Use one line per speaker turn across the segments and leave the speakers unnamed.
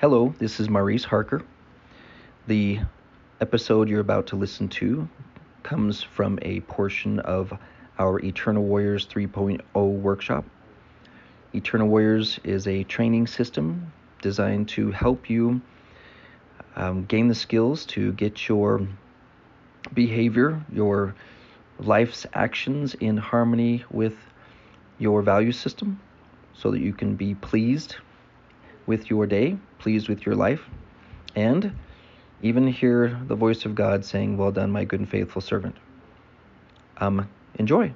Hello, this is Maurice Harker. The episode you're about to listen to comes from a portion of our Eternal Warriors 3.0 workshop. Eternal Warriors is a training system designed to help you um, gain the skills to get your behavior, your life's actions in harmony with your value system so that you can be pleased with your day, pleased with your life, and even hear the voice of God saying, Well done, my good and faithful servant. Um, enjoy.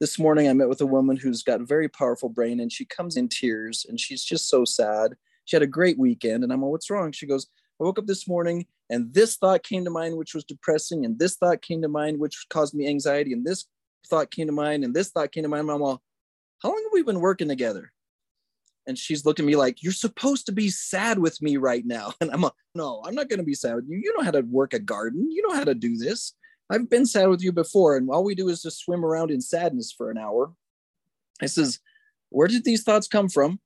This morning, I met with a woman who's got a very powerful brain, and she comes in tears, and she's just so sad. She had a great weekend, and I'm like, What's wrong? She goes, I woke up this morning, and this thought came to mind, which was depressing, and this thought came to mind, which caused me anxiety, and this thought came to mind, and this thought came to mind. And I'm all, How long have we been working together? And she's looking at me like you're supposed to be sad with me right now. And i'm like no i'm not going to be sad with you. You know how to work a garden. You know how to do this. I've been sad with you before and all we do is just swim around in sadness for an hour. I says where did these thoughts come from?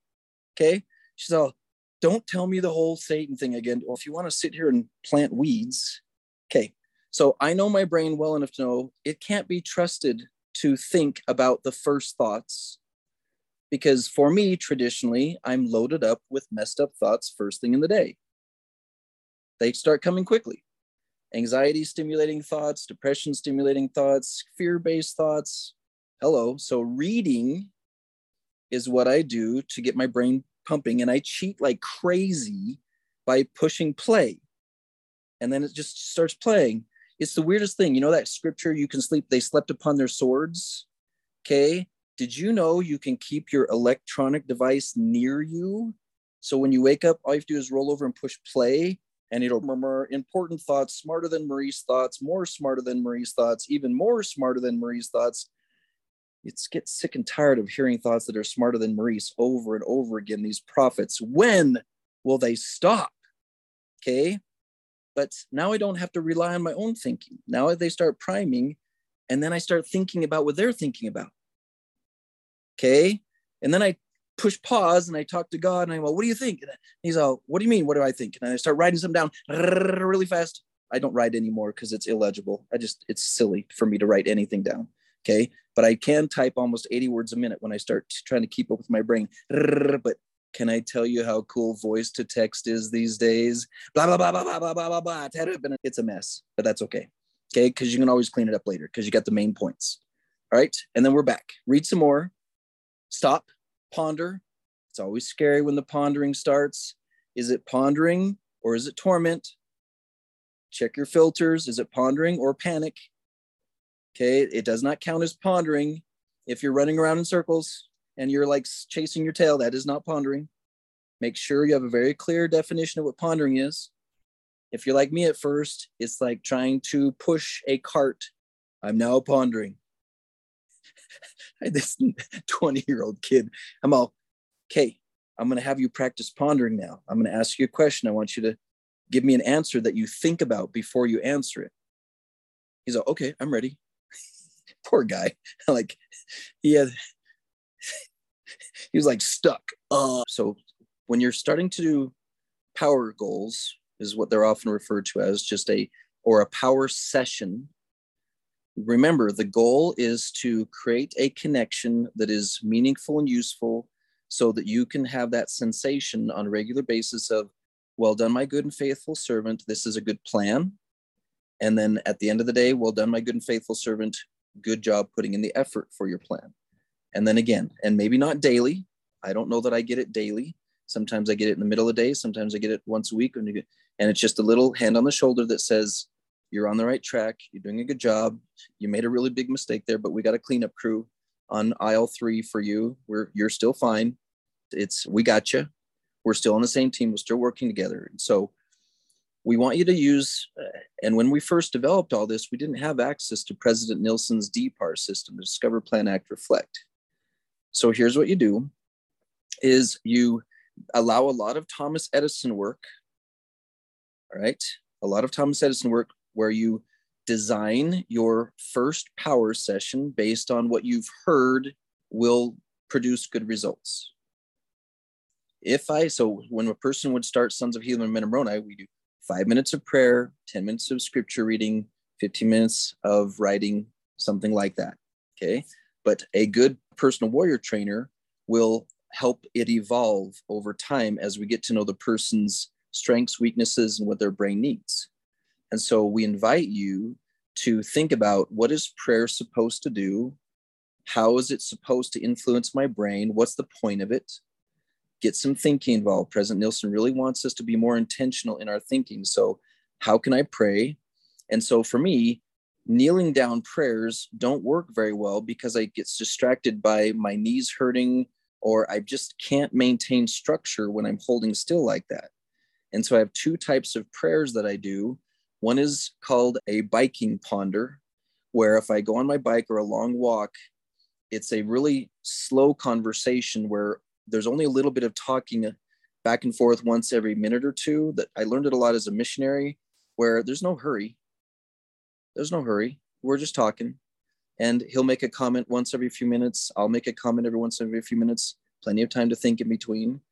Okay? She's all oh, don't tell me the whole satan thing again. Well if you want to sit here and plant weeds okay. So i know my brain well enough to know it can't be trusted to think about the first thoughts because for me, traditionally, I'm loaded up with messed up thoughts first thing in the day. They start coming quickly. Anxiety stimulating thoughts, depression stimulating thoughts, fear based thoughts. Hello. So, reading is what I do to get my brain pumping, and I cheat like crazy by pushing play. And then it just starts playing. It's the weirdest thing. You know that scripture, you can sleep, they slept upon their swords. Okay did you know you can keep your electronic device near you? So when you wake up, all you have to do is roll over and push play, and it'll murmur important thoughts, smarter than Maurice's thoughts, more smarter than Maurice's thoughts, even more smarter than Maurice's thoughts. It's get sick and tired of hearing thoughts that are smarter than Maurice over and over again. These prophets, when will they stop? Okay. But now I don't have to rely on my own thinking. Now they start priming, and then I start thinking about what they're thinking about. Okay. And then I push pause and I talk to God and I go, what do you think? And he's all, what do you mean? What do I think? And I start writing some down really fast. I don't write anymore because it's illegible. I just, it's silly for me to write anything down. Okay. But I can type almost 80 words a minute when I start trying to keep up with my brain. But can I tell you how cool voice to text is these days? Blah, blah, blah, blah, blah, blah, blah, blah. It's a mess, but that's okay. Okay. Because you can always clean it up later because you got the main points. All right. And then we're back. Read some more stop, ponder. It's always scary when the pondering starts. Is it pondering or is it torment? Check your filters. Is it pondering or panic? Okay, it does not count as pondering. If you're running around in circles and you're like chasing your tail, that is not pondering. Make sure you have a very clear definition of what pondering is. If you're like me at first, it's like trying to push a cart. I'm now pondering. this 20 year old kid. I'm all, okay, I'm going to have you practice pondering now. I'm going to ask you a question. I want you to give me an answer that you think about before you answer it. He's like, okay, I'm ready. Poor guy. like, he had, he was like stuck. Uh, so when you're starting to do power goals, is what they're often referred to as just a or a power session remember the goal is to create a connection that is meaningful and useful so that you can have that sensation on a regular basis of well done my good and faithful servant. This is a good plan. And then at the end of the day well done my good and faithful servant. Good job putting in the effort for your plan. And then again and maybe not daily. I don't know that i get it daily. Sometimes i get it in the middle of the day. Sometimes i get it once a week. And it's just a little hand on the shoulder that says you're on the right track. You're doing a good job. You made a really big mistake there, but we got a cleanup crew on aisle three for you. We're you're still fine. It's we got you. We're still on the same team. We're still working together. And so we want you to use. Uh, and when we first developed all this, we didn't have access to President Nelson's DPAR system, the Discover, Plan, Act, Reflect. So here's what you do: is you allow a lot of Thomas Edison work. All right, a lot of Thomas Edison work where you design your first power session based on what you've heard will produce good results. if I, so when a person would start Sons of Helaman Men of Moroni, we do five minutes of prayer, 10 minutes of scripture reading, 15 minutes of writing, something like that. Okay. But a good personal warrior trainer will help it evolve over time as we get to know the person's strengths, weaknesses, and what their brain needs. And so we invite you to think about what is prayer supposed to do? How is it supposed to influence my brain? What's the point of it? Get some thinking involved. President Nelson really wants us to be more intentional in our thinking. So, how can I pray? And so, for me, kneeling down prayers don't work very well because I get distracted by my knees hurting or I just can't maintain structure when I'm holding still like that. And so I have two types of prayers that I do. One is called a biking ponder, where if I go on my bike or a long walk, it's a really slow conversation where there's only a little bit of talking back and forth once every minute or two that I learned it a lot as a missionary where there's no hurry. There's no hurry. We're just talking. And he'll make a comment once every few minutes. I'll make a comment every once every few minutes. Plenty of time to think in between.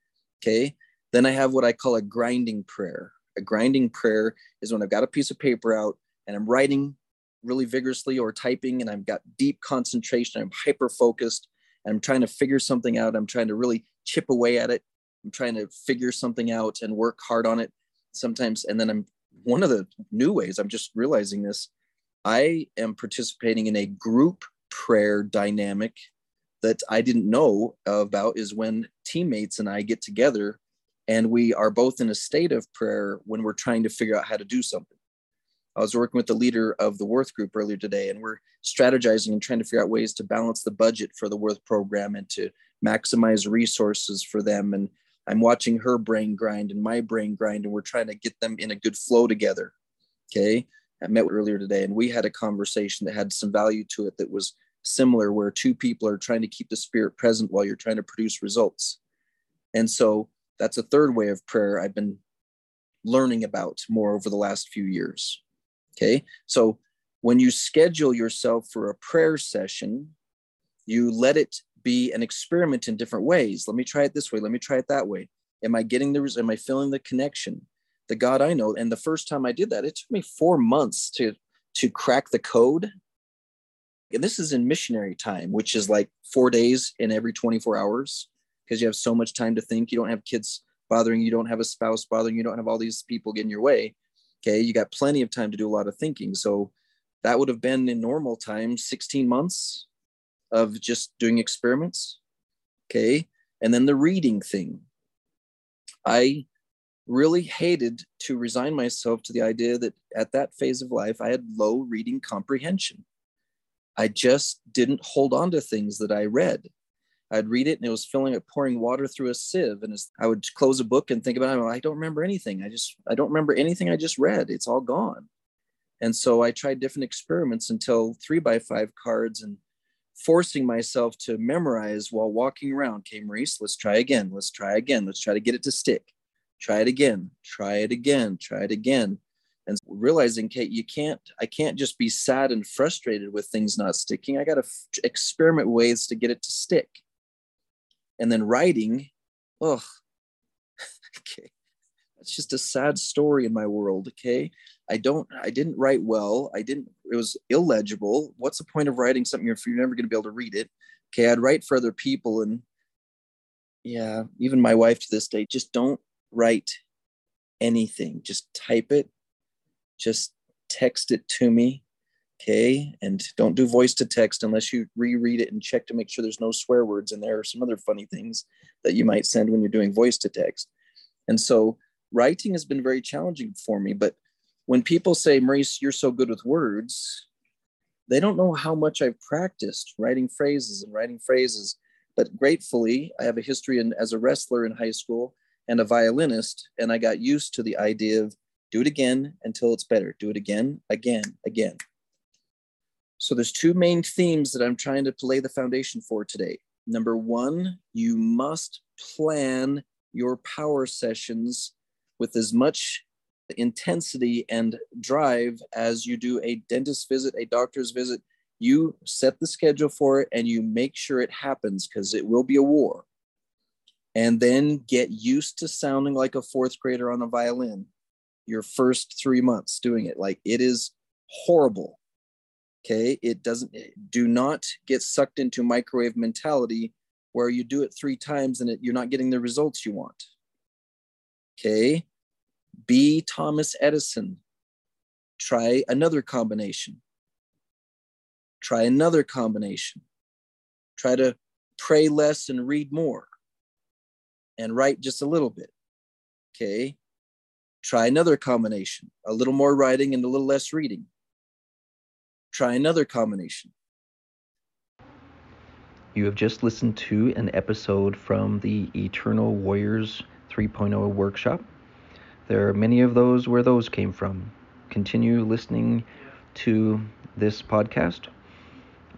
Okay. Then I have what I call a grinding prayer. A grinding prayer is when I've got a piece of paper out and I'm writing really vigorously or typing and I've got deep concentration. I'm hyper focused and I'm trying to figure something out. I'm trying to really chip away at it. I'm trying to figure something out and work hard on it sometimes. And then I'm one of the new ways I'm just realizing this. I am participating in a group prayer dynamic that I didn't know about is when teammates and I get together and we are both in a state of prayer when we're trying to figure out how to do something. I was working with the leader of the Worth group earlier today, and we're strategizing and trying to figure out ways to balance the budget for the Worth program and to maximize resources for them. And I'm watching her brain grind and my brain grind, and we're trying to get them in a good flow together. Okay. I met earlier today, and we had a conversation that had some value to it that was similar, where two people are trying to keep the spirit present while you're trying to produce results. And so that's a third way of prayer I've been learning about more over the last few years. Okay. So when you schedule yourself for a prayer session, you let it be an experiment in different ways. Let me try it this way. Let me try it that way. Am I getting the, am I feeling the connection? The God I know. And the first time I did that, it took me four months to, to crack the code. And this is in missionary time, which is like four days in every 24 hours because you have so much time to think. You don't have kids bothering you, don't have a spouse bothering you, don't have all these people getting your way. Okay, you got plenty of time to do a lot of thinking. So that would have been in normal time 16 months of just doing experiments. Okay, and then the reading thing. I really hated to resign myself to the idea that at that phase of life, I had low reading comprehension. I just didn't hold on to things that I read. I'd read it and it was filling it, pouring water through a sieve. And I would close a book and think about it. I don't remember anything. I just, I don't remember anything I just read. It's all gone. And so I tried different experiments until three by five cards and forcing myself to memorize while walking around. Okay, Maurice, let's try again. Let's try again. Let's try to get it to stick. Try it again. Try it again. Try it again. And realizing, Kate, you can't, I can't just be sad and frustrated with things not sticking. I got to f- experiment ways to get it to stick and then writing oh okay. That's just a sad story in my world okay? I don't i didn't write well. I didn't it was illegible. What's the point of writing something if you're never going to be able to read it? Okay i'd write for other people and yeah even my wife to this day just don't write anything. Just type it. Just text it to me Okay. And don't do voice to text unless you reread it and check to make sure there's no swear words in there or some other funny things that you might send when you're doing voice to text. And so writing has been very challenging for me. But when people say, Maurice, you're so good with words, they don't know how much I've practiced writing phrases and writing phrases. But gratefully, I have a history in, as a wrestler in high school and a violinist, and I got used to the idea of do it again until it's better. Do it again, again, again. So there's two main themes that I'm trying to lay the foundation for today. Number one, you must plan your power sessions with as much intensity and drive as you do a dentist visit, a doctor's visit. You set the schedule for it and you make sure it happens because it will be a war. and then get used to sounding like a fourth grader on a violin your first three months doing it like it is horrible okay it doesn't do not get sucked into microwave mentality where you do it three times and it, you're not getting the results you want okay be thomas edison try another combination try another combination try to pray less and read more and write just a little bit. Okay. Try another combination, a little more writing and a little less reading. Try another combination.
You have just listened to an episode from the Eternal Warriors 3.0 workshop. There are many of those where those came from. Continue listening to this podcast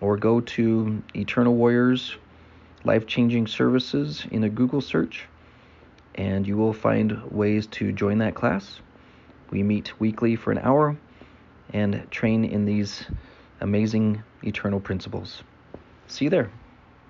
or go to Eternal Warriors Life Changing Services in a Google search and you will find ways to join that class. We meet weekly for an hour and train in these amazing eternal principles. See you there.